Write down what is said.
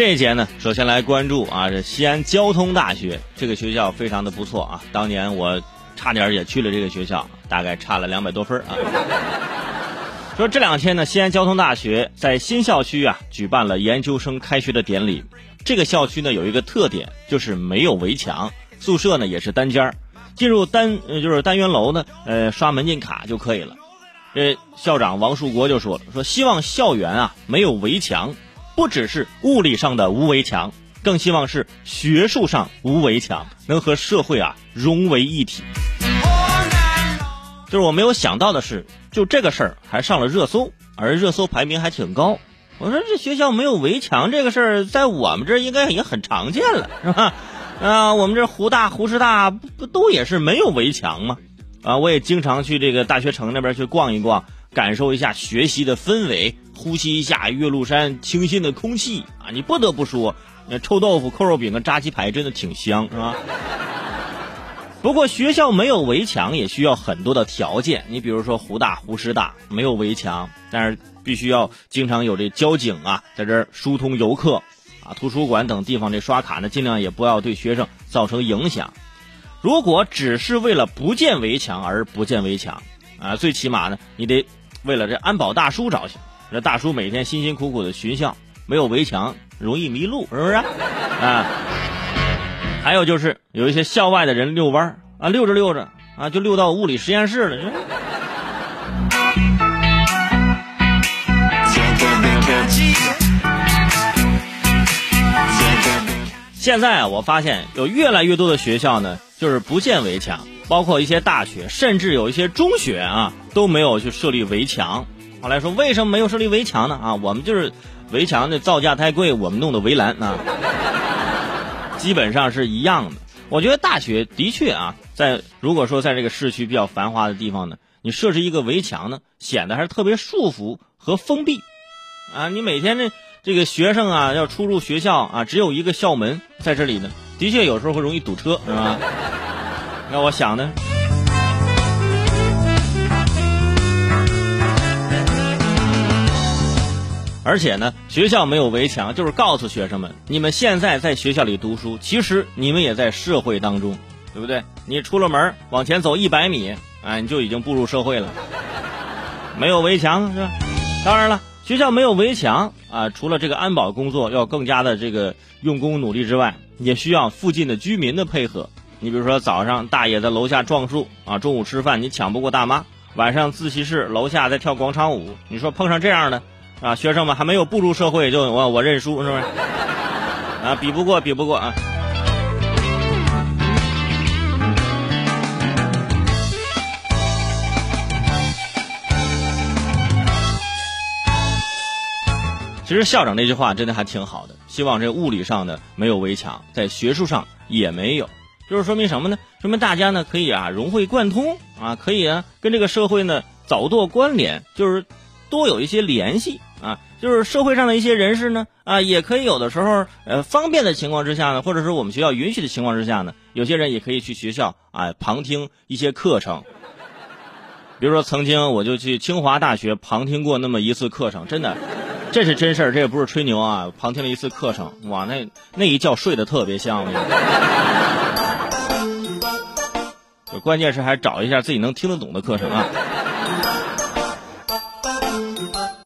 这一节呢，首先来关注啊，这西安交通大学这个学校非常的不错啊，当年我差点也去了这个学校，大概差了两百多分啊。说这两天呢，西安交通大学在新校区啊举办了研究生开学的典礼。这个校区呢有一个特点，就是没有围墙，宿舍呢也是单间儿。进入单就是单元楼呢，呃刷门禁卡就可以了。这校长王树国就说了，说希望校园啊没有围墙，不只是物理上的无围墙，更希望是学术上无围墙，能和社会啊融为一体。就是我没有想到的是，就这个事儿还上了热搜，而热搜排名还挺高。我说这学校没有围墙这个事儿，在我们这儿应该也很常见了，是吧？啊，我们这湖大、湖师大不不都也是没有围墙吗？啊，我也经常去这个大学城那边去逛一逛，感受一下学习的氛围，呼吸一下岳麓山清新的空气啊！你不得不说，那臭豆腐、扣肉饼跟炸鸡排真的挺香，是吧？不过学校没有围墙也需要很多的条件，你比如说湖大、湖师大没有围墙，但是必须要经常有这交警啊在这儿疏通游客。啊，图书馆等地方这刷卡呢，尽量也不要对学生造成影响。如果只是为了不建围墙而不建围墙，啊，最起码呢，你得为了这安保大叔着想。这大叔每天辛辛苦苦的巡校，没有围墙容易迷路，是不是？啊，还有就是有一些校外的人遛弯啊，溜着溜着啊，就溜到物理实验室了。现在啊，我发现有越来越多的学校呢，就是不建围墙，包括一些大学，甚至有一些中学啊，都没有去设立围墙。后来说为什么没有设立围墙呢？啊，我们就是围墙的造价太贵，我们弄的围栏啊，基本上是一样的。我觉得大学的确啊，在如果说在这个市区比较繁华的地方呢，你设置一个围墙呢，显得还是特别束缚和封闭啊，你每天这。这个学生啊，要出入学校啊，只有一个校门在这里呢，的确有时候会容易堵车，是吧？那我想呢，而且呢，学校没有围墙，就是告诉学生们，你们现在在学校里读书，其实你们也在社会当中，对不对？你出了门往前走一百米，哎，你就已经步入社会了。没有围墙是吧？当然了。学校没有围墙啊，除了这个安保工作要更加的这个用功努力之外，也需要附近的居民的配合。你比如说早上大爷在楼下撞树啊，中午吃饭你抢不过大妈，晚上自习室楼下在跳广场舞，你说碰上这样的啊，学生们还没有步入社会就我我认输是不是？啊，比不过比不过啊。其实校长那句话真的还挺好的，希望这物理上的没有围墙，在学术上也没有，就是说明什么呢？说明大家呢可以啊融会贯通啊，可以啊跟这个社会呢早做关联，就是多有一些联系啊，就是社会上的一些人士呢啊也可以有的时候呃方便的情况之下呢，或者说我们学校允许的情况之下呢，有些人也可以去学校啊旁听一些课程，比如说曾经我就去清华大学旁听过那么一次课程，真的。这是真事儿，这也不是吹牛啊！旁听了一次课程，哇，那那一觉睡得特别香。关键是还找一下自己能听得懂的课程啊。